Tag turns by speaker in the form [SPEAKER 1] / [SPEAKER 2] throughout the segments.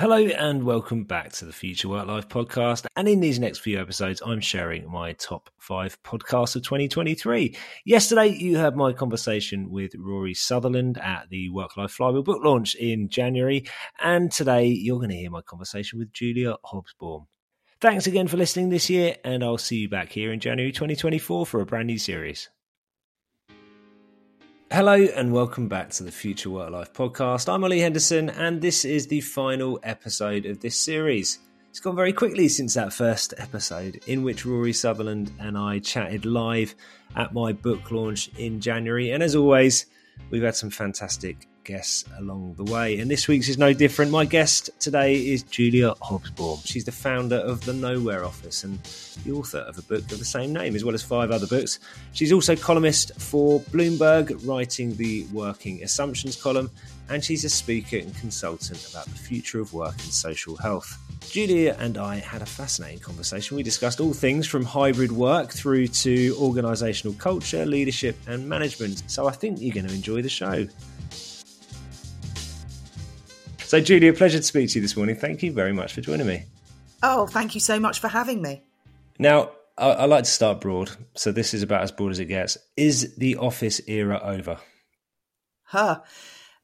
[SPEAKER 1] Hello and welcome back to the Future Work Life podcast. And in these next few episodes, I'm sharing my top five podcasts of 2023. Yesterday, you heard my conversation with Rory Sutherland at the Work Life Flywheel book launch in January. And today, you're going to hear my conversation with Julia Hobsbawm. Thanks again for listening this year, and I'll see you back here in January 2024 for a brand new series. Hello and welcome back to the Future Work Life podcast. I'm Ollie Henderson, and this is the final episode of this series. It's gone very quickly since that first episode, in which Rory Sutherland and I chatted live at my book launch in January. And as always, we've had some fantastic guests along the way. And this week's is no different. My guest today is Julia Hobsbawm. She's the founder of the Nowhere Office and the author of a book of the same name, as well as five other books. She's also columnist for Bloomberg, writing the Working Assumptions column, and she's a speaker and consultant about the future of work and social health. Julia and I had a fascinating conversation. We discussed all things from hybrid work through to organisational culture, leadership, and management. So I think you're going to enjoy the show. So, Julia, pleasure to speak to you this morning. Thank you very much for joining me.
[SPEAKER 2] Oh, thank you so much for having me.
[SPEAKER 1] Now, I, I like to start broad. So, this is about as broad as it gets. Is the office era over?
[SPEAKER 2] Huh.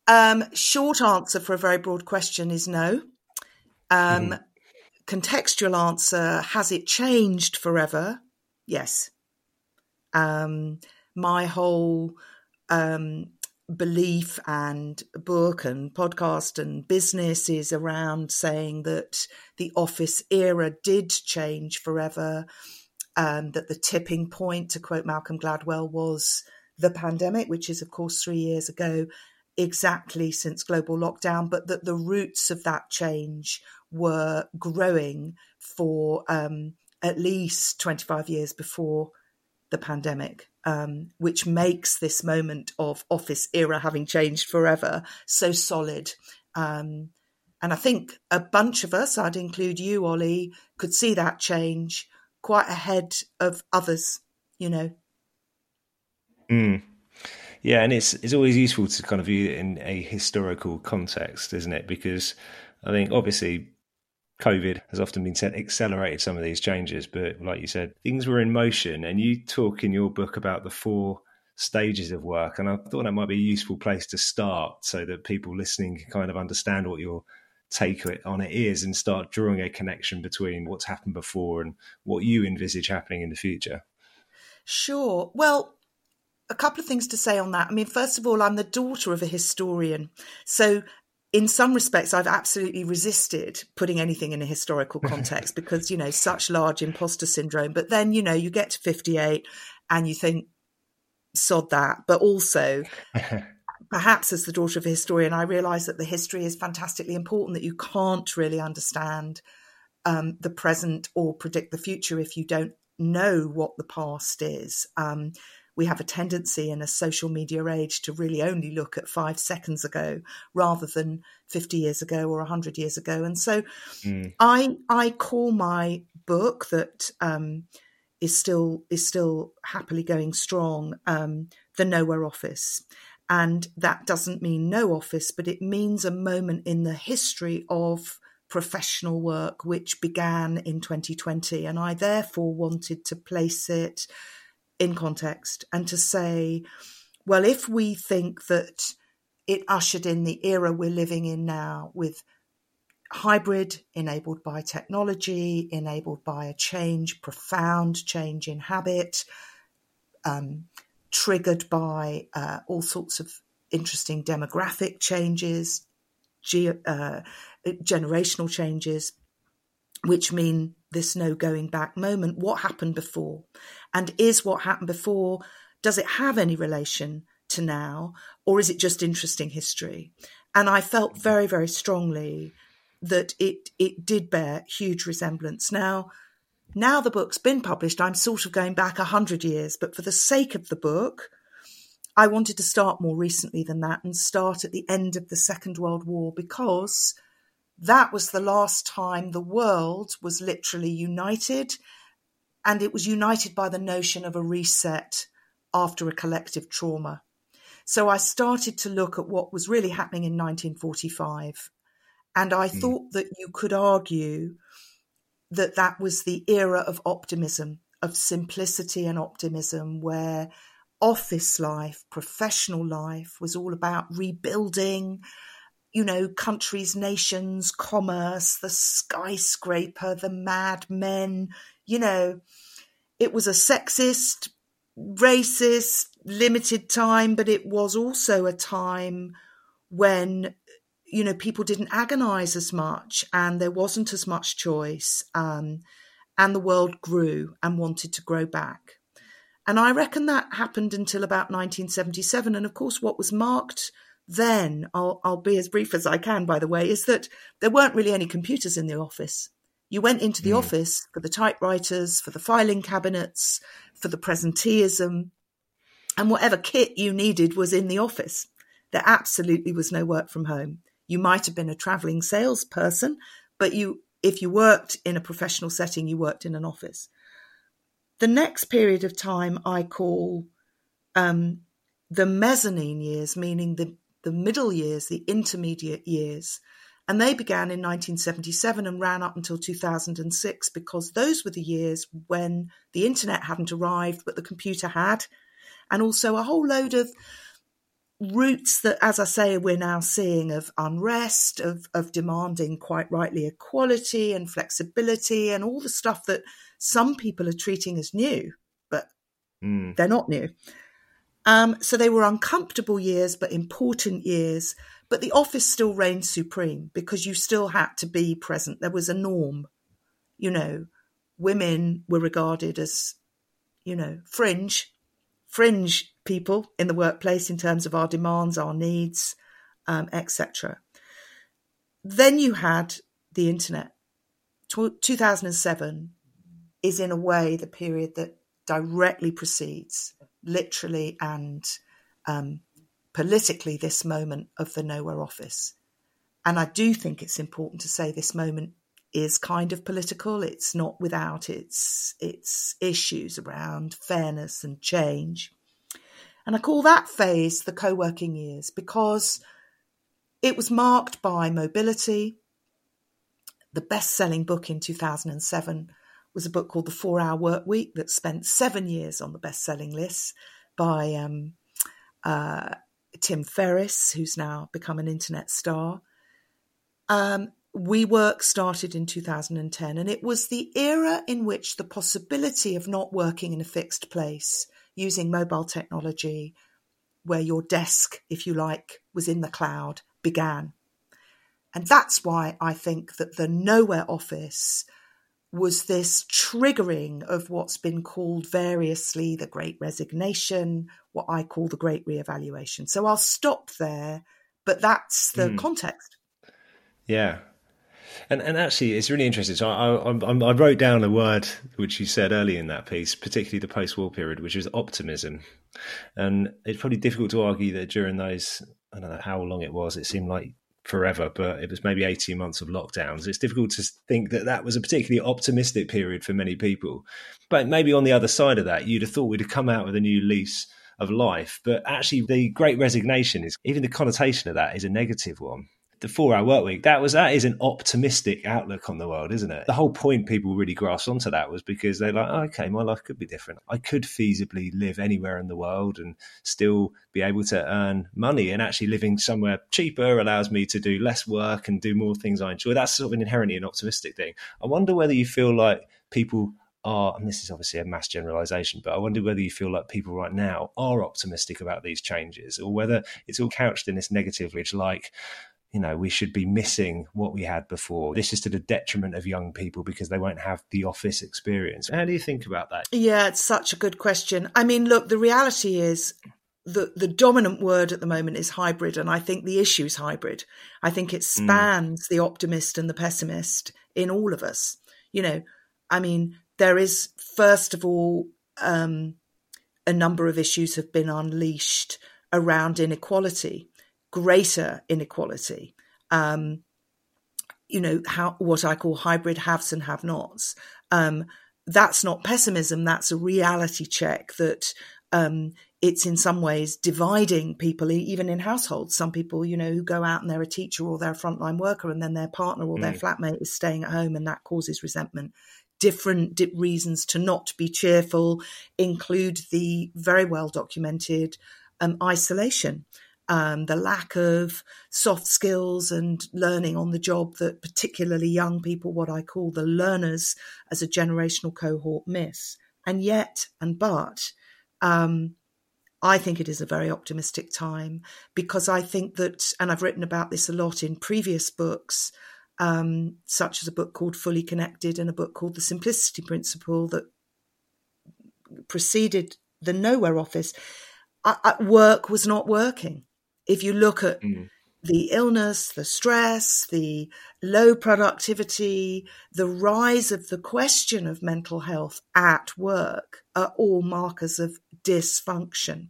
[SPEAKER 2] Um, short answer for a very broad question is no. Um, mm. Contextual answer has it changed forever? Yes. Um, my whole um, belief and book and podcast and business is around saying that the office era did change forever, um, that the tipping point, to quote Malcolm Gladwell, was the pandemic, which is, of course, three years ago, exactly since global lockdown, but that the roots of that change were growing for um, at least 25 years before the pandemic um, which makes this moment of office era having changed forever so solid. Um, and I think a bunch of us, I'd include you, Ollie, could see that change quite ahead of others, you know.
[SPEAKER 1] Mm. Yeah, and it's it's always useful to kind of view it in a historical context, isn't it? Because I think obviously COVID has often been said accelerated some of these changes, but like you said, things were in motion. And you talk in your book about the four stages of work, and I thought that might be a useful place to start so that people listening can kind of understand what your take on it is and start drawing a connection between what's happened before and what you envisage happening in the future.
[SPEAKER 2] Sure. Well, a couple of things to say on that. I mean, first of all, I'm the daughter of a historian. So in some respects, I've absolutely resisted putting anything in a historical context because, you know, such large imposter syndrome. But then, you know, you get to 58 and you think, sod that. But also, perhaps as the daughter of a historian, I realize that the history is fantastically important, that you can't really understand um, the present or predict the future if you don't know what the past is. Um, we have a tendency in a social media age to really only look at five seconds ago rather than 50 years ago or 100 years ago. And so mm. I, I call my book that um, is still is still happily going strong um, the Nowhere Office. And that doesn't mean no office, but it means a moment in the history of professional work which began in 2020. And I therefore wanted to place it in context and to say, well, if we think that it ushered in the era we're living in now with hybrid enabled by technology, enabled by a change, profound change in habit, um, triggered by uh, all sorts of interesting demographic changes, ge- uh, generational changes, which mean this no going back moment. What happened before? And is what happened before, does it have any relation to now? Or is it just interesting history? And I felt very, very strongly that it it did bear huge resemblance. Now, now the book's been published, I'm sort of going back a hundred years, but for the sake of the book, I wanted to start more recently than that and start at the end of the Second World War because that was the last time the world was literally united, and it was united by the notion of a reset after a collective trauma. So I started to look at what was really happening in 1945 And I mm. thought that you could argue that that was the era of optimism, of simplicity and optimism, where office life, professional life was all about rebuilding, you know, countries, nations, commerce, the skyscraper, the mad men, you know, it was a sexist, racist, limited time, but it was also a time when you know people didn't agonize as much and there wasn't as much choice um, and the world grew and wanted to grow back. And i reckon that happened until about 1977 and of course what was marked then I'll, I'll be as brief as i can by the way is that there weren't really any computers in the office you went into the mm. office for the typewriters for the filing cabinets for the presenteeism and whatever kit you needed was in the office there absolutely was no work from home you might have been a traveling salesperson, but you, if you worked in a professional setting, you worked in an office. The next period of time I call um, the mezzanine years, meaning the, the middle years, the intermediate years. And they began in 1977 and ran up until 2006 because those were the years when the internet hadn't arrived, but the computer had. And also a whole load of roots that, as I say, we're now seeing of unrest, of, of demanding quite rightly equality and flexibility and all the stuff that some people are treating as new, but mm. they're not new. Um, so they were uncomfortable years, but important years. But the office still reigned supreme because you still had to be present. There was a norm. You know, women were regarded as, you know, fringe, fringe people in the workplace in terms of our demands, our needs, um, etc. Then you had the internet. 2007 is, in a way, the period that directly precedes, literally and um, politically, this moment of the Nowhere Office. And I do think it's important to say this moment is kind of political. It's not without its its issues around fairness and change. And I call that phase the co working years because it was marked by mobility. The best selling book in 2007 was a book called The Four Hour Work Week that spent seven years on the best selling list by um, uh, Tim Ferriss, who's now become an internet star. Um, WeWork started in 2010, and it was the era in which the possibility of not working in a fixed place using mobile technology where your desk, if you like, was in the cloud began. And that's why I think that the Nowhere office was this triggering of what's been called variously the great resignation, what I call the great reevaluation. So I'll stop there, but that's the mm. context.
[SPEAKER 1] Yeah, and and actually, it's really interesting. So I, I, I wrote down a word which you said early in that piece, particularly the post-war period, which is optimism. And it's probably difficult to argue that during those, I don't know how long it was. It seemed like forever, but it was maybe 18 months of lockdowns. It's difficult to think that that was a particularly optimistic period for many people. But maybe on the other side of that, you'd have thought we'd have come out with a new lease of life. But actually, the great resignation is even the connotation of that is a negative one the four hour work week, that was that is an optimistic outlook on the world, isn't it? The whole point people really grasped onto that was because they're like, oh, okay, my life could be different. I could feasibly live anywhere in the world and still be able to earn money. And actually living somewhere cheaper allows me to do less work and do more things I enjoy. That's sort of an inherently an optimistic thing. I wonder whether you feel like people are, and this is obviously a mass generalization, but I wonder whether you feel like people right now are optimistic about these changes or whether it's all couched in this negative, which like, you know, we should be missing what we had before. This is to the detriment of young people because they won't have the office experience. How do you think about that?
[SPEAKER 2] Yeah, it's such a good question. I mean, look, the reality is the, the dominant word at the moment is hybrid, and I think the issue is hybrid. I think it hmm. spans mm. the optimist and the pessimist in all of us. You know, I mean, there is, first of all, um, a number of issues have been unleashed around inequality greater inequality. Um, you know, how what I call hybrid haves and have nots. Um, that's not pessimism. That's a reality check that um, it's in some ways dividing people, even in households. Some people, you know, who go out and they're a teacher or they're a frontline worker, and then their partner or mm. their flatmate is staying at home, and that causes resentment. Different reasons to not be cheerful include the very well documented um, isolation, um, the lack of soft skills and learning on the job that particularly young people, what I call the learners as a generational cohort, miss. And yet, and but, um, I think it is a very optimistic time because I think that, and I've written about this a lot in previous books, um, such as a book called Fully Connected and a book called The Simplicity Principle that preceded the Nowhere Office. I, I, work was not working. If you look at mm the illness, the stress, the low productivity, the rise of the question of mental health at work are all markers of dysfunction.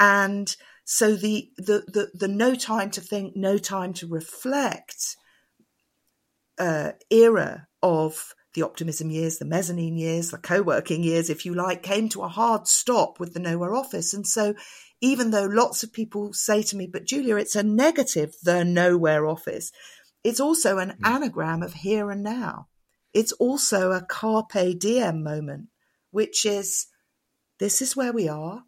[SPEAKER 2] And so the, the, the, the no time to think, no time to reflect uh, era of the optimism years, the mezzanine years, the co working years, if you like, came to a hard stop with the nowhere office. And so even though lots of people say to me, but Julia, it's a negative, the nowhere office. It's also an mm. anagram of here and now. It's also a carpe diem moment, which is this is where we are.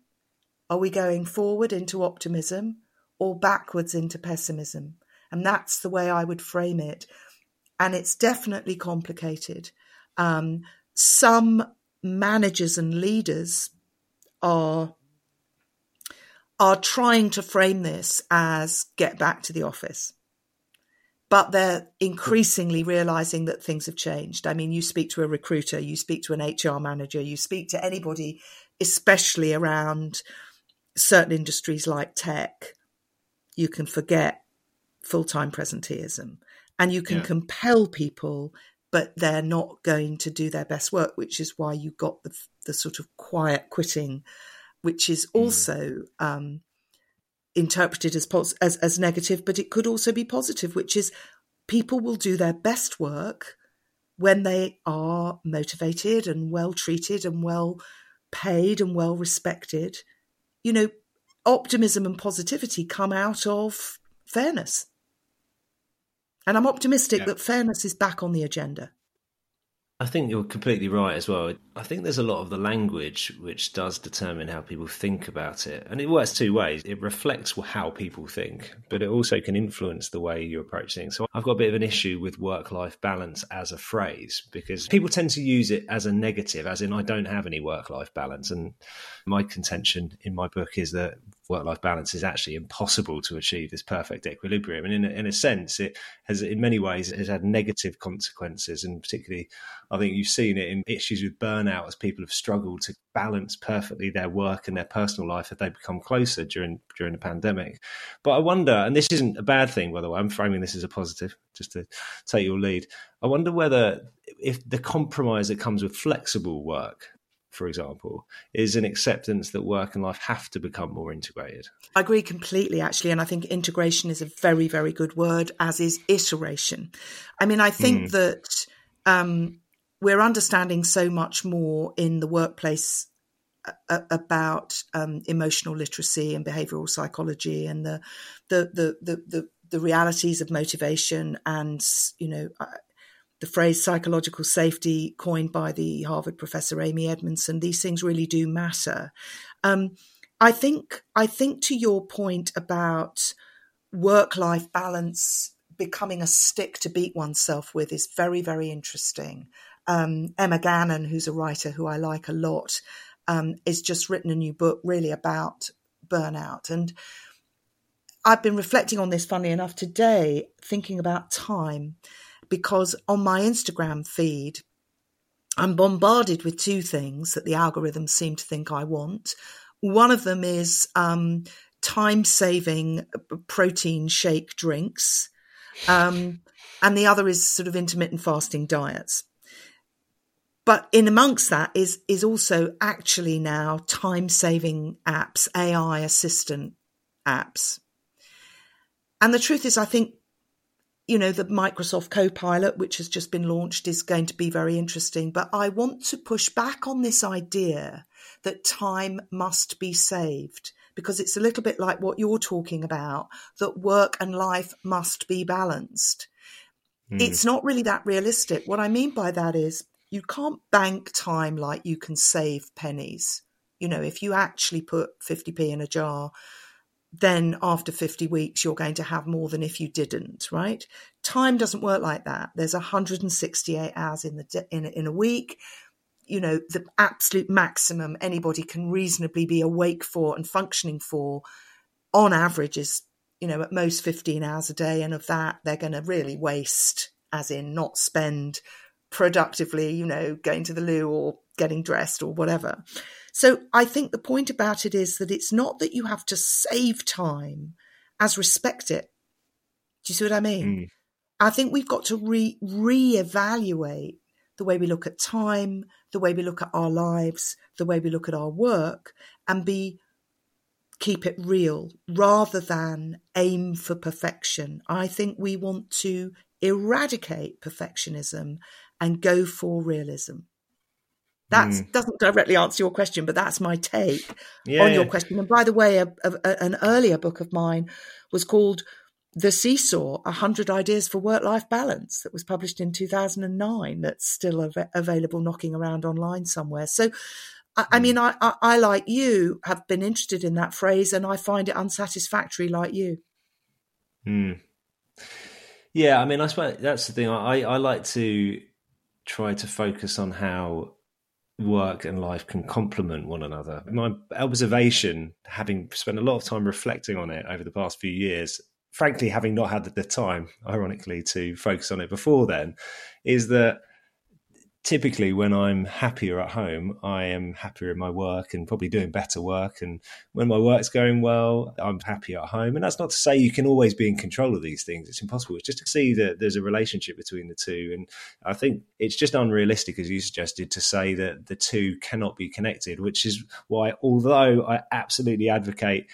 [SPEAKER 2] Are we going forward into optimism or backwards into pessimism? And that's the way I would frame it. And it's definitely complicated. Um, some managers and leaders are are trying to frame this as get back to the office. But they're increasingly realizing that things have changed. I mean, you speak to a recruiter, you speak to an HR manager, you speak to anybody, especially around certain industries like tech, you can forget full time presenteeism and you can yeah. compel people, but they're not going to do their best work, which is why you got the, the sort of quiet quitting which is mm. also um, interpreted as, pos- as as negative, but it could also be positive, which is people will do their best work when they are motivated and well treated and well paid and well respected. You know, optimism and positivity come out of fairness. And I'm optimistic yeah. that fairness is back on the agenda.
[SPEAKER 1] I think you're completely right as well. I think there's a lot of the language which does determine how people think about it. And it works two ways. It reflects how people think, but it also can influence the way you approach things. So I've got a bit of an issue with work life balance as a phrase because people tend to use it as a negative, as in, I don't have any work life balance. And my contention in my book is that work life balance is actually impossible to achieve this perfect equilibrium. And in a, in a sense, it has, in many ways, has had negative consequences. And particularly, I think you've seen it in issues with burnout as people have struggled to balance perfectly their work and their personal life as they become closer during during the pandemic. But I wonder, and this isn't a bad thing, by the way, I'm framing this as a positive, just to take your lead. I wonder whether if the compromise that comes with flexible work for example, is an acceptance that work and life have to become more integrated.
[SPEAKER 2] I agree completely, actually. And I think integration is a very, very good word, as is iteration. I mean, I think mm. that um, we're understanding so much more in the workplace uh, uh, about um, emotional literacy and behavioral psychology and the the the the, the, the realities of motivation and you know uh, the phrase psychological safety coined by the Harvard professor Amy Edmondson. These things really do matter. Um, I think I think to your point about work life balance becoming a stick to beat oneself with is very very interesting. Um, Emma Gannon, who's a writer who I like a lot, um, is just written a new book really about burnout and. I've been reflecting on this, funny enough, today, thinking about time because on my Instagram feed, I'm bombarded with two things that the algorithms seem to think I want. One of them is um, time saving protein shake drinks, um, and the other is sort of intermittent fasting diets. But in amongst that is is also actually now time saving apps, AI assistant apps. And the truth is, I think you know, the Microsoft Copilot, which has just been launched, is going to be very interesting. But I want to push back on this idea that time must be saved because it's a little bit like what you're talking about that work and life must be balanced. Mm. It's not really that realistic. What I mean by that is you can't bank time like you can save pennies. You know, if you actually put 50p in a jar, then after 50 weeks, you're going to have more than if you didn't, right? Time doesn't work like that. There's 168 hours in the in, in a week. You know, the absolute maximum anybody can reasonably be awake for and functioning for on average is, you know, at most 15 hours a day. And of that, they're going to really waste, as in not spend productively, you know, going to the loo or getting dressed or whatever. So I think the point about it is that it's not that you have to save time as respect it. Do you see what I mean? Mm. I think we've got to re reevaluate the way we look at time, the way we look at our lives, the way we look at our work, and be keep it real rather than aim for perfection. I think we want to eradicate perfectionism and go for realism. That mm. doesn't directly answer your question, but that's my take yeah, on your question. And by the way, a, a, an earlier book of mine was called The Seesaw 100 Ideas for Work Life Balance, that was published in 2009, that's still av- available knocking around online somewhere. So, I, I hmm. mean, I, I, I, like you, have been interested in that phrase, and I find it unsatisfactory, like you.
[SPEAKER 1] Mm. Yeah, I mean, I suppose that's the thing. I, I like to try to focus on how work and life can complement one another. My observation, having spent a lot of time reflecting on it over the past few years, frankly, having not had the time, ironically, to focus on it before then, is that typically when I'm happier at home, I am happier in my work and probably doing better work. And when my work's going well, I'm happier at home. And that's not to say you can always be in control of these things. It's impossible. It's just to see that there's a relationship between the two. And I think it's just unrealistic, as you suggested, to say that the two cannot be connected, which is why, although I absolutely advocate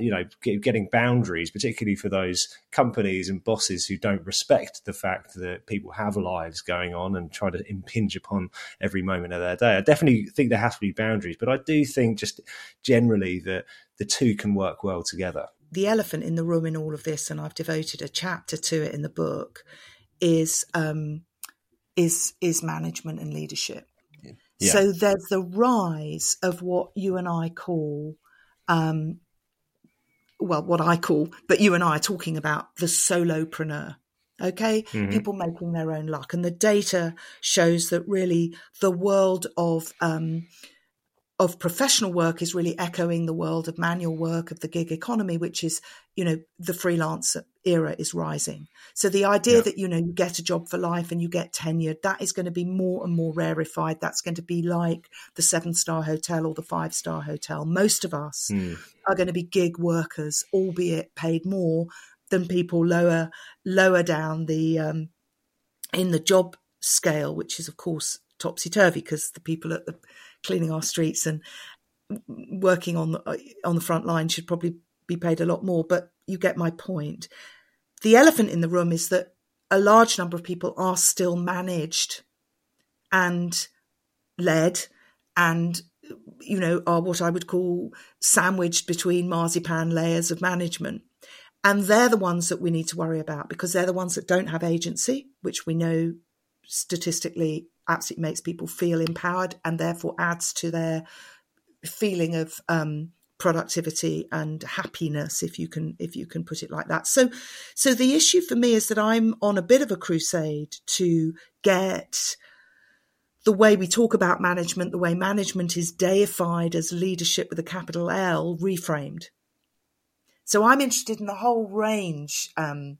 [SPEAKER 1] you know getting boundaries particularly for those companies and bosses who don't respect the fact that people have lives going on and try to impinge upon every moment of their day. I definitely think there has to be boundaries but i do think just generally that the two can work well together.
[SPEAKER 2] The elephant in the room in all of this and i've devoted a chapter to it in the book is um, is is management and leadership. Yeah. so there's the rise of what you and i call um, well, what I call, but you and I are talking about the solopreneur. Okay. Mm-hmm. People making their own luck. And the data shows that really the world of, um, of professional work is really echoing the world of manual work of the gig economy, which is, you know, the freelance era is rising. So the idea yeah. that, you know, you get a job for life and you get tenured, that is going to be more and more rarefied. That's going to be like the seven star hotel or the five star hotel. Most of us mm. are going to be gig workers, albeit paid more than people lower, lower down the, um, in the job scale, which is of course topsy turvy because the people at the cleaning our streets and working on the, on the front line should probably be paid a lot more. But you get my point. The elephant in the room is that a large number of people are still managed and led and you know are what I would call sandwiched between marzipan layers of management. And they're the ones that we need to worry about because they're the ones that don't have agency, which we know statistically absolutely makes people feel empowered and therefore adds to their feeling of um, productivity and happiness if you can if you can put it like that. So so the issue for me is that i'm on a bit of a crusade to get the way we talk about management the way management is deified as leadership with a capital l reframed. So i'm interested in the whole range um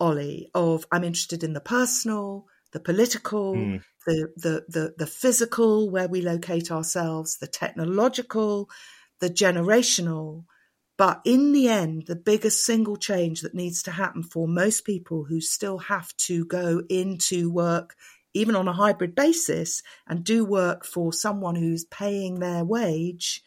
[SPEAKER 2] ollie of i'm interested in the personal the political mm the, the, the, the physical, where we locate ourselves, the technological, the generational. But in the end, the biggest single change that needs to happen for most people who still have to go into work, even on a hybrid basis, and do work for someone who's paying their wage,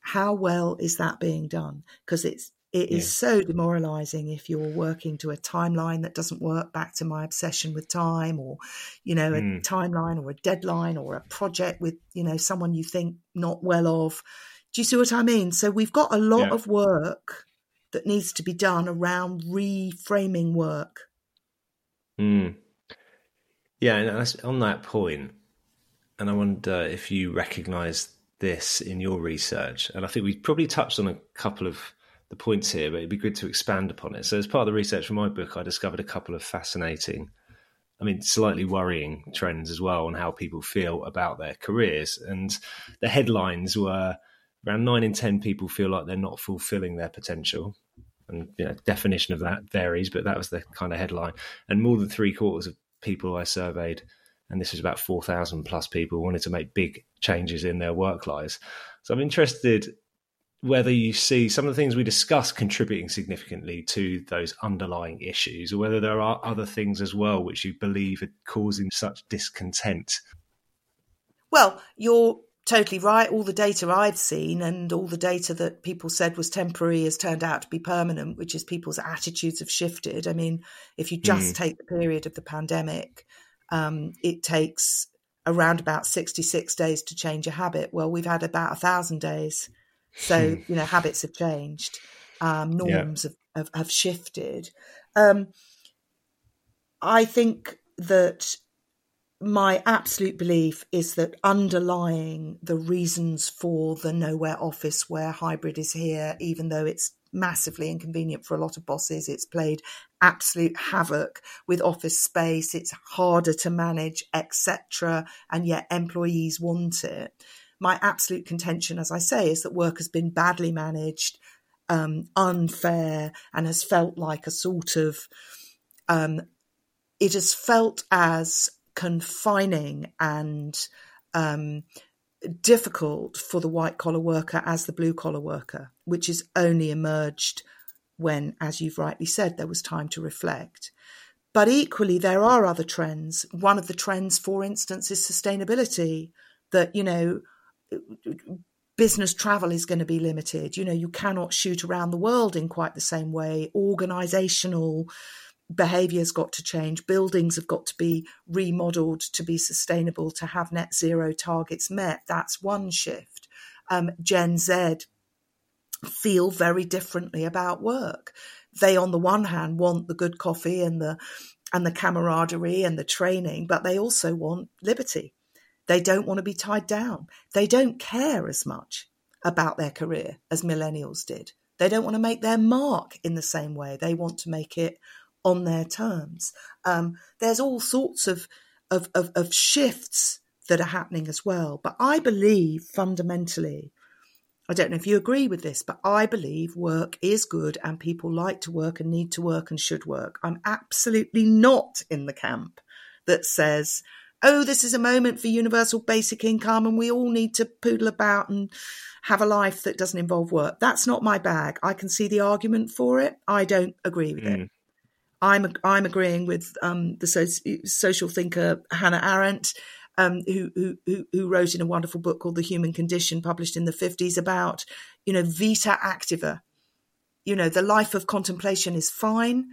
[SPEAKER 2] how well is that being done? Because it's It is yeah. so demoralizing if you're working to a timeline that doesn't work back to my obsession with time or, you know, a mm. timeline or a deadline or a project with, you know, someone you think not well of. Do you see what I mean? So we've got a lot yeah. of work that needs to be done around reframing work.
[SPEAKER 1] Mm. Yeah, and on that point, and I wonder if you recognise this in your research. And I think we probably touched on a couple of the points here, but it'd be good to expand upon it. So, as part of the research for my book, I discovered a couple of fascinating, I mean, slightly worrying trends as well on how people feel about their careers. And the headlines were around nine in 10 people feel like they're not fulfilling their potential. And you know, definition of that varies, but that was the kind of headline. And more than three quarters of people I surveyed, and this was about 4,000 plus people, wanted to make big changes in their work lives. So I'm interested whether you see some of the things we discuss contributing significantly to those underlying issues, or whether there are other things as well which you believe are causing such discontent.
[SPEAKER 2] Well, you're totally right. All the data I've seen and all the data that people said was temporary has turned out to be permanent, which is people's attitudes have shifted. I mean, if you just mm. take the period of the pandemic, um, it takes around about 66 days to change a habit. Well, we've had about a thousand days. So, hmm. you know, habits have changed, um, norms yeah. have, have, have, shifted. Um, I think that my absolute belief is that underlying the reasons for the nowhere office where hybrid is here, even though it's massively inconvenient for a lot of bosses, it's played absolute havoc with office space, it's harder to manage, etc., and yet employees want it. My absolute contention, as I say, is that work has been badly managed, um, unfair, and has felt like a sort of um, it has felt as confining and um, difficult for the white collar worker as the blue collar worker, which has only emerged when, as you've rightly said, there was time to reflect. But equally, there are other trends. One of the trends, for instance, is sustainability. That, you know, business travel is going to be limited. You know, you cannot shoot around the world in quite the same way. Organizational behavior's got to change. Buildings have got to be remodeled to be sustainable, to have net zero targets met. That's one shift. Um, Gen Z feel very differently about work. They, on the one hand, want the good coffee and the and the camaraderie and the training, but they also want liberty. They don't want to be tied down. They don't care as much about their career as millennials did. They don't want to make their mark in the same way. They want to make it on their terms. Um, there's all sorts of, of, of, of shifts that are happening as well. But I believe fundamentally, I don't know if you agree with this, but I believe work is good and people like to work and need to work and should work. I'm absolutely not in the camp that says, oh, this is a moment for universal basic income and we all need to poodle about and have a life that doesn't involve work. That's not my bag. I can see the argument for it. I don't agree with mm. it. I'm I'm agreeing with um, the so- social thinker Hannah Arendt, um, who, who who wrote in a wonderful book called The Human Condition, published in the 50s, about you know vita activa. You know, the life of contemplation is fine,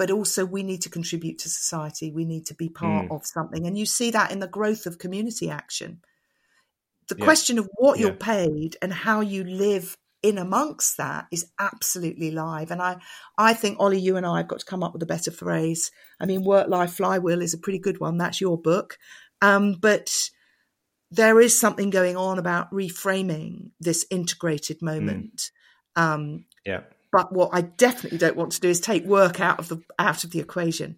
[SPEAKER 2] but also we need to contribute to society. We need to be part mm. of something, and you see that in the growth of community action. The yeah. question of what yeah. you're paid and how you live in amongst that is absolutely live. And I, I think Ollie, you and I have got to come up with a better phrase. I mean, work life flywheel is a pretty good one. That's your book. Um, but there is something going on about reframing this integrated moment.
[SPEAKER 1] Mm. Um, yeah.
[SPEAKER 2] But what I definitely don't want to do is take work out of the out of the equation.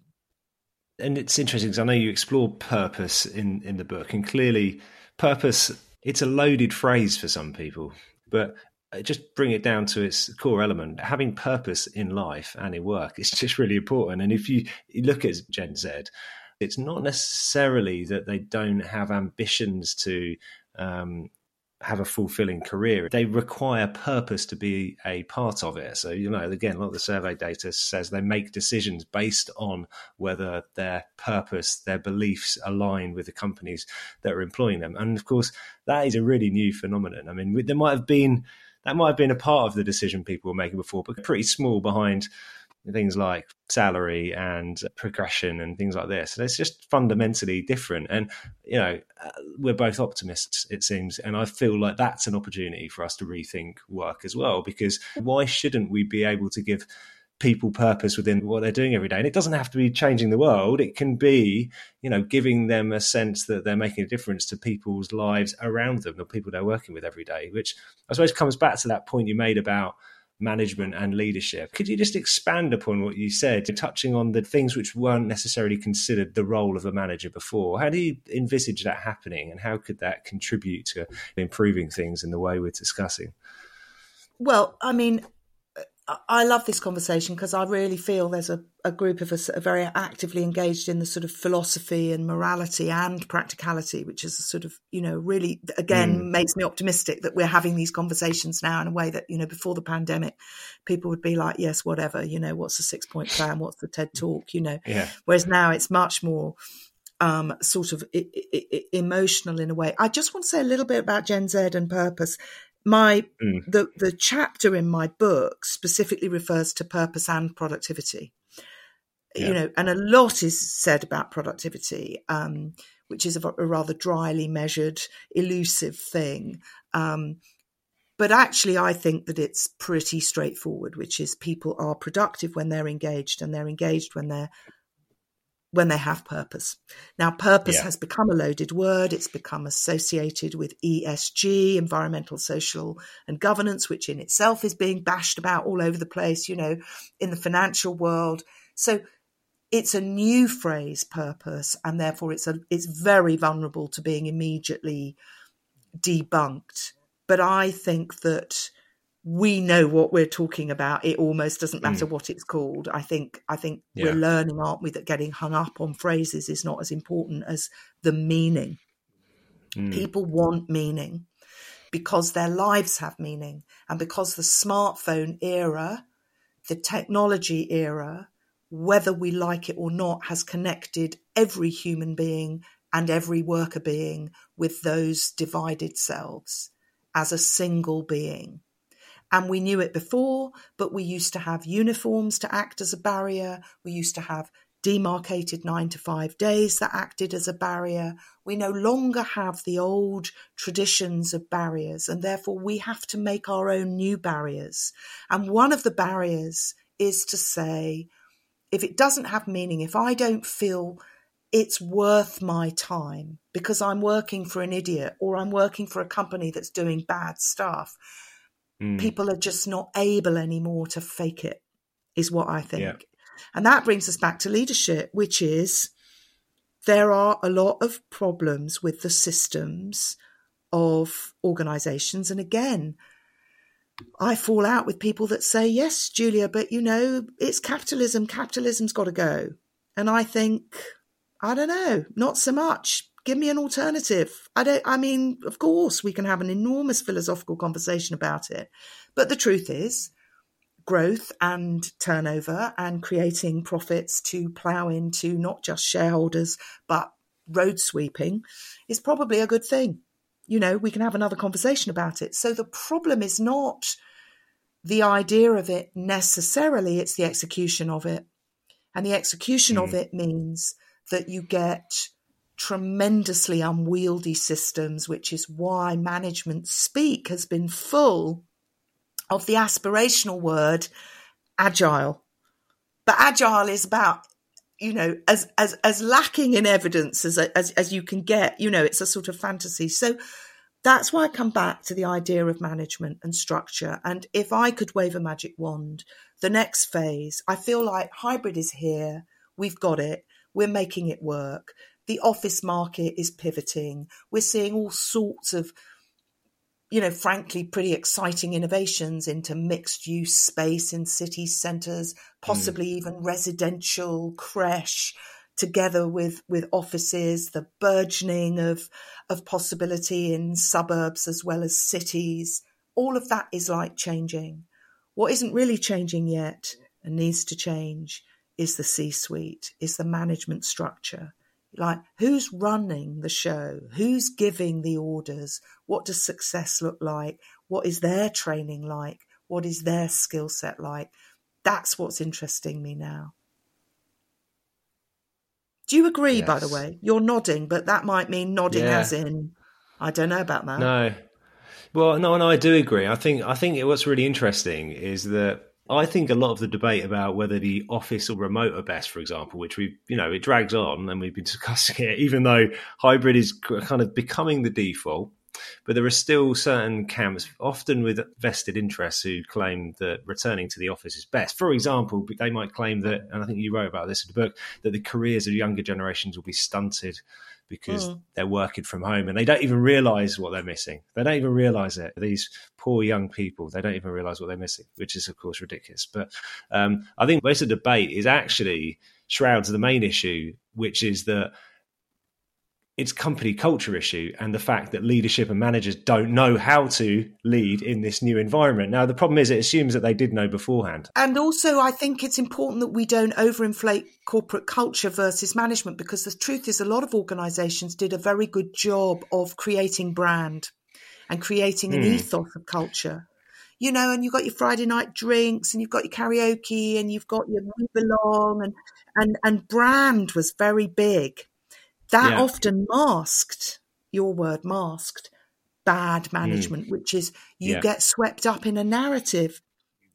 [SPEAKER 1] And it's interesting because I know you explore purpose in in the book, and clearly, purpose it's a loaded phrase for some people. But just bring it down to its core element having purpose in life and in work is just really important and if you, you look at gen z it's not necessarily that they don't have ambitions to um, have a fulfilling career. They require purpose to be a part of it. So, you know, again, a lot of the survey data says they make decisions based on whether their purpose, their beliefs align with the companies that are employing them. And of course, that is a really new phenomenon. I mean, there might have been that might have been a part of the decision people were making before, but pretty small behind things like salary and progression and things like this. It's just fundamentally different. And, you know, uh, we're both optimists, it seems. And I feel like that's an opportunity for us to rethink work as well, because why shouldn't we be able to give people purpose within what they're doing every day. And it doesn't have to be changing the world. It can be, you know, giving them a sense that they're making a difference to people's lives around them, the people they're working with every day, which I suppose comes back to that point you made about management and leadership. Could you just expand upon what you said, touching on the things which weren't necessarily considered the role of a manager before? How do you envisage that happening and how could that contribute to improving things in the way we're discussing?
[SPEAKER 2] Well, I mean, I love this conversation because I really feel there's a, a group of us that are very actively engaged in the sort of philosophy and morality and practicality, which is a sort of, you know, really, again, mm. makes me optimistic that we're having these conversations now in a way that, you know, before the pandemic, people would be like, yes, whatever, you know, what's the six point plan? What's the TED talk? You know,
[SPEAKER 1] yeah.
[SPEAKER 2] whereas now it's much more um, sort of I- I- emotional in a way. I just want to say a little bit about Gen Z and purpose my mm. the the chapter in my book specifically refers to purpose and productivity yeah. you know and a lot is said about productivity um, which is a, a, rather dryly measured elusive thing um, but actually i think that it's pretty straightforward which is people are productive when they're engaged and they're engaged when they're when they have purpose. Now, purpose yeah. has become a loaded word. It's become associated with ESG, environmental, social, and governance, which in itself is being bashed about all over the place, you know, in the financial world. So it's a new phrase, purpose, and therefore it's a it's very vulnerable to being immediately debunked. But I think that we know what we're talking about. It almost doesn't matter mm. what it's called. I think I think yeah. we're learning, aren't we, that getting hung up on phrases is not as important as the meaning. Mm. People want meaning because their lives have meaning and because the smartphone era, the technology era, whether we like it or not, has connected every human being and every worker being with those divided selves as a single being. And we knew it before, but we used to have uniforms to act as a barrier. We used to have demarcated nine to five days that acted as a barrier. We no longer have the old traditions of barriers, and therefore we have to make our own new barriers. And one of the barriers is to say, if it doesn't have meaning, if I don't feel it's worth my time because I'm working for an idiot or I'm working for a company that's doing bad stuff, Mm. People are just not able anymore to fake it, is what I think. Yeah. And that brings us back to leadership, which is there are a lot of problems with the systems of organizations. And again, I fall out with people that say, yes, Julia, but you know, it's capitalism. Capitalism's got to go. And I think, I don't know, not so much give me an alternative. I don't, I mean, of course, we can have an enormous philosophical conversation about it. But the truth is, growth and turnover and creating profits to plough into not just shareholders, but road sweeping is probably a good thing. You know, we can have another conversation about it. So the problem is not the idea of it necessarily, it's the execution of it. And the execution mm. of it means that you get tremendously unwieldy systems, which is why management speak has been full of the aspirational word agile. But agile is about you know as as as lacking in evidence as as as you can get you know it's a sort of fantasy. So that's why i come back to the idea of management and structure. And if i could wave a magic wand the next phase i feel like hybrid is here. We've got it. We're making it work the office market is pivoting. We're seeing all sorts of, you know, frankly, pretty exciting innovations into mixed use space in city centres, possibly mm. even residential creche together with with offices the burgeoning of of possibility in suburbs as well as cities all of that is like changing what isn't really changing yet and needs to change is the c suite is the management structure Like, who's running the show? Who's giving the orders? What does success look like? What is their training like? What is their skill set like? That's what's interesting me now. Do you agree, yes. by the way? You're nodding, but that might mean nodding yeah. as in, I don't know about that.
[SPEAKER 1] No. Well, no, no, I do agree. I think I think what's really interesting is that I think a lot of the debate about whether the office or remote are best, for example, which we, you know, it drags on and we've been discussing it, even though hybrid is kind of becoming the default. But there are still certain camps, often with vested interests, who claim that returning to the office is best. For example, they might claim that, and I think you wrote about this in the book, that the careers of younger generations will be stunted because mm. they're working from home and they don't even realize what they're missing. They don't even realize it. These poor young people, they don't even realize what they're missing, which is, of course, ridiculous. But um, I think most of the debate is actually shrouds the main issue, which is that it's company culture issue and the fact that leadership and managers don't know how to lead in this new environment. Now, the problem is it assumes that they did know beforehand.
[SPEAKER 2] And also, I think it's important that we don't overinflate corporate culture versus management because the truth is, a lot of organizations did a very good job of creating brand and creating an mm. ethos of culture. You know, and you've got your Friday night drinks and you've got your karaoke and you've got your we belong and, and, and brand was very big that yeah. often masked your word masked bad hmm. management, mm. which is you yeah. get swept up in a narrative.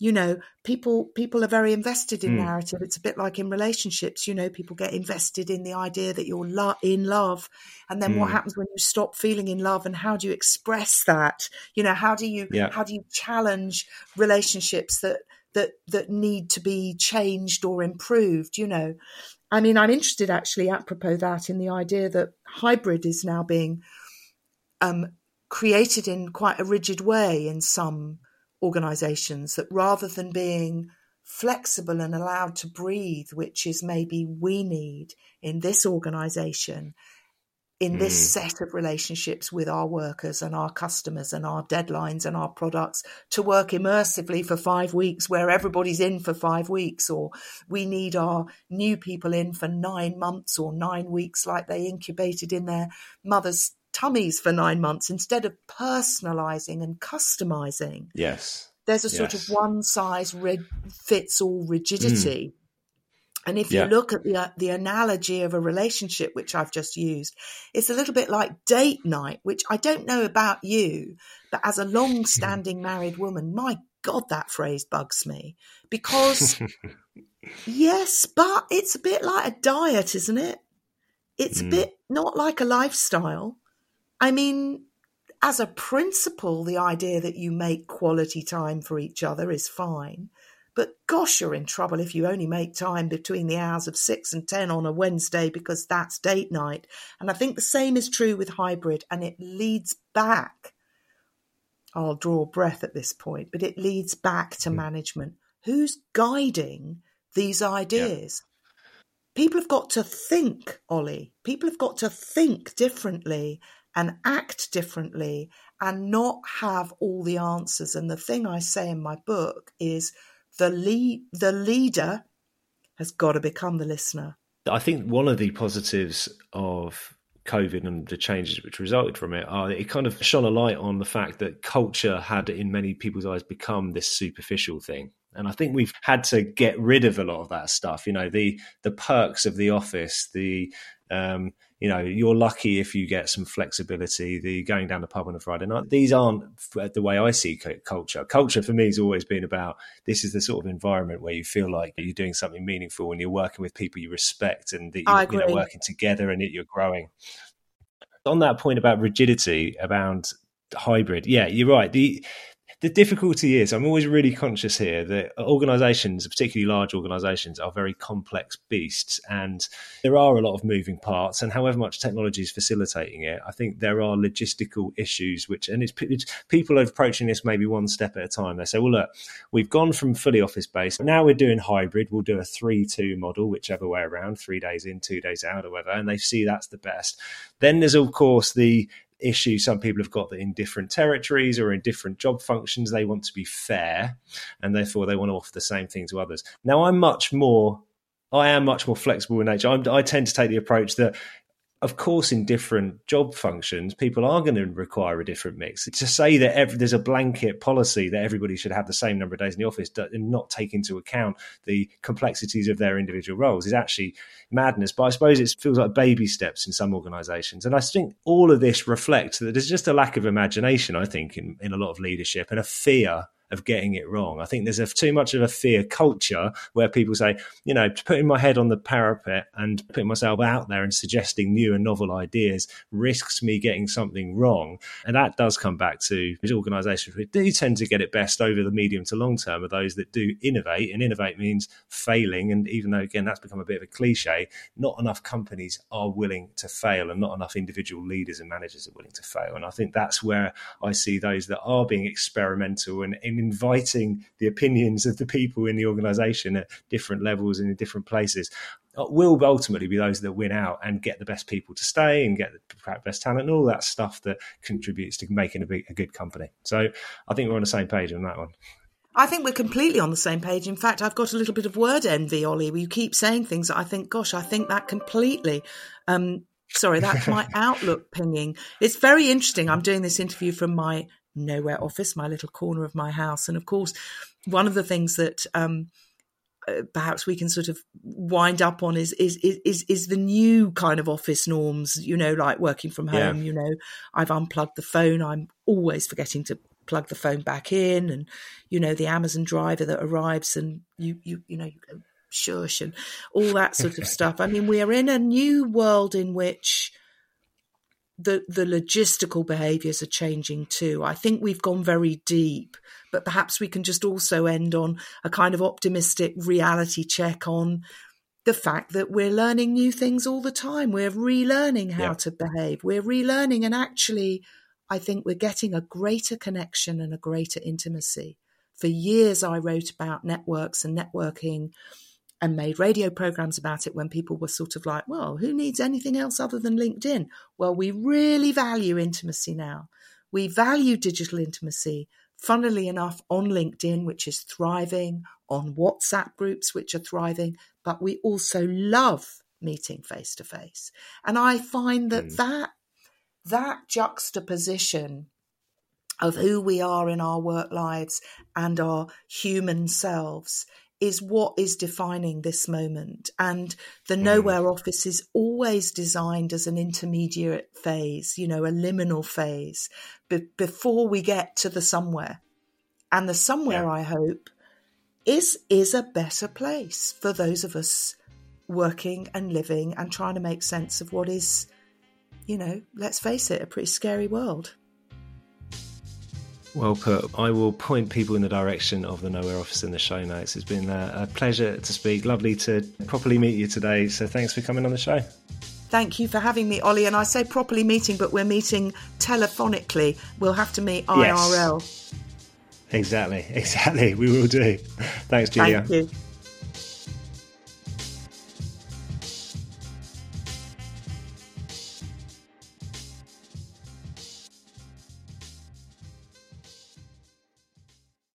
[SPEAKER 2] You know, people people are very invested in mm. narrative. It's a bit like in relationships. You know, people get invested in the idea that you're lo- in love, and then mm. what hmm. happens when you stop feeling in love, and how do you express that? You know, how do you yeah. how do you challenge relationships that that that need to be changed or improved? You know, I mean, I'm interested actually, apropos that, in the idea that hybrid is now being um, created in quite a rigid way in some organizations, that rather than being flexible and allowed to breathe, which is maybe we need in this organization, in mm. this set of relationships with our workers and our customers and our deadlines and our products to work immersively for five weeks where everybody's in for five weeks or we need our new people in for nine months or nine weeks like they incubated in their mother's tummies for nine months instead of personalizing and customizing
[SPEAKER 1] yes
[SPEAKER 2] there's a sort yes. of one size fits all rigidity mm. And if you look at the uh, the analogy of a relationship, which I've just used, it's a little bit like date night, which I don't know about you, but as a long-standing married woman, my God, that phrase bugs me because yes, but it's a bit like a diet, isn't it? It's mm. a bit not like a lifestyle. I mean, as a principle, the idea that you make quality time for each other is fine. But gosh, you're in trouble if you only make time between the hours of six and 10 on a Wednesday because that's date night. And I think the same is true with hybrid, and it leads back. I'll draw breath at this point, but it leads back to mm. management. Who's guiding these ideas? Yeah. People have got to think, Ollie. People have got to think differently and act differently and not have all the answers. And the thing I say in my book is the lead the leader has got to become the listener.
[SPEAKER 1] I think one of the positives of COVID and the changes which resulted from it are it kind of shone a light on the fact that culture had, in many people's eyes, become this superficial thing. And I think we've had to get rid of a lot of that stuff. You know, the the perks of the office, the um, you know, you're lucky if you get some flexibility. The going down the pub on a Friday night. These aren't the way I see culture. Culture for me has always been about this is the sort of environment where you feel like you're doing something meaningful and you're working with people you respect and that you're you know, working together and that you're growing. On that point about rigidity, around hybrid, yeah, you're right. The the difficulty is I'm always really conscious here that organizations, particularly large organizations, are very complex beasts and there are a lot of moving parts. And however much technology is facilitating it, I think there are logistical issues which, and it's, it's people are approaching this maybe one step at a time. They say, well, look, we've gone from fully office based. Now we're doing hybrid. We'll do a 3 2 model, whichever way around, three days in, two days out, or whatever. And they see that's the best. Then there's, of course, the issue some people have got that in different territories or in different job functions they want to be fair and therefore they want to offer the same thing to others. Now i'm much more i am much more flexible in nature. I'm, i tend to take the approach that of course, in different job functions, people are going to require a different mix. To say that every, there's a blanket policy that everybody should have the same number of days in the office and not take into account the complexities of their individual roles is actually madness. But I suppose it feels like baby steps in some organisations. And I think all of this reflects that there's just a lack of imagination, I think, in, in a lot of leadership and a fear of getting it wrong. I think there's a, too much of a fear culture where people say, you know, putting my head on the parapet and putting myself out there and suggesting new and novel ideas risks me getting something wrong. And that does come back to these organizations who do tend to get it best over the medium to long term are those that do innovate. And innovate means failing. And even though, again, that's become a bit of a cliche, not enough companies are willing to fail and not enough individual leaders and managers are willing to fail. And I think that's where I see those that are being experimental and in inviting the opinions of the people in the organization at different levels and in different places uh, will ultimately be those that win out and get the best people to stay and get the best talent and all that stuff that contributes to making a, big, a good company. So I think we're on the same page on that one.
[SPEAKER 2] I think we're completely on the same page. In fact, I've got a little bit of word envy, Ollie, where you keep saying things that I think, gosh, I think that completely. Um, sorry, that's my outlook pinging. It's very interesting. I'm doing this interview from my nowhere office, my little corner of my house. And of course, one of the things that um, uh, perhaps we can sort of wind up on is, is is is the new kind of office norms. You know, like working from home. Yeah. You know, I've unplugged the phone. I'm always forgetting to plug the phone back in, and you know, the Amazon driver that arrives, and you you you know you go shush and all that sort of stuff. I mean, we are in a new world in which the the logistical behaviors are changing too. I think we've gone very deep, but perhaps we can just also end on a kind of optimistic reality check on the fact that we're learning new things all the time. We're relearning how yeah. to behave. We're relearning and actually I think we're getting a greater connection and a greater intimacy. For years I wrote about networks and networking and made radio programs about it when people were sort of like, well, who needs anything else other than LinkedIn? Well, we really value intimacy now. We value digital intimacy, funnily enough, on LinkedIn, which is thriving, on WhatsApp groups, which are thriving, but we also love meeting face to face. And I find that mm. that that juxtaposition of who we are in our work lives and our human selves is what is defining this moment. And the mm. nowhere office is always designed as an intermediate phase, you know, a liminal phase be- before we get to the somewhere. And the somewhere, yeah. I hope, is is a better place for those of us working and living and trying to make sense of what is, you know, let's face it, a pretty scary world.
[SPEAKER 1] Well put. I will point people in the direction of the Nowhere office in the show notes. It's been a pleasure to speak. Lovely to properly meet you today. So thanks for coming on the show.
[SPEAKER 2] Thank you for having me, Ollie. And I say properly meeting, but we're meeting telephonically. We'll have to meet IRL.
[SPEAKER 1] Yes. Exactly, exactly. We will do. Thanks, Julia.
[SPEAKER 2] Thank you.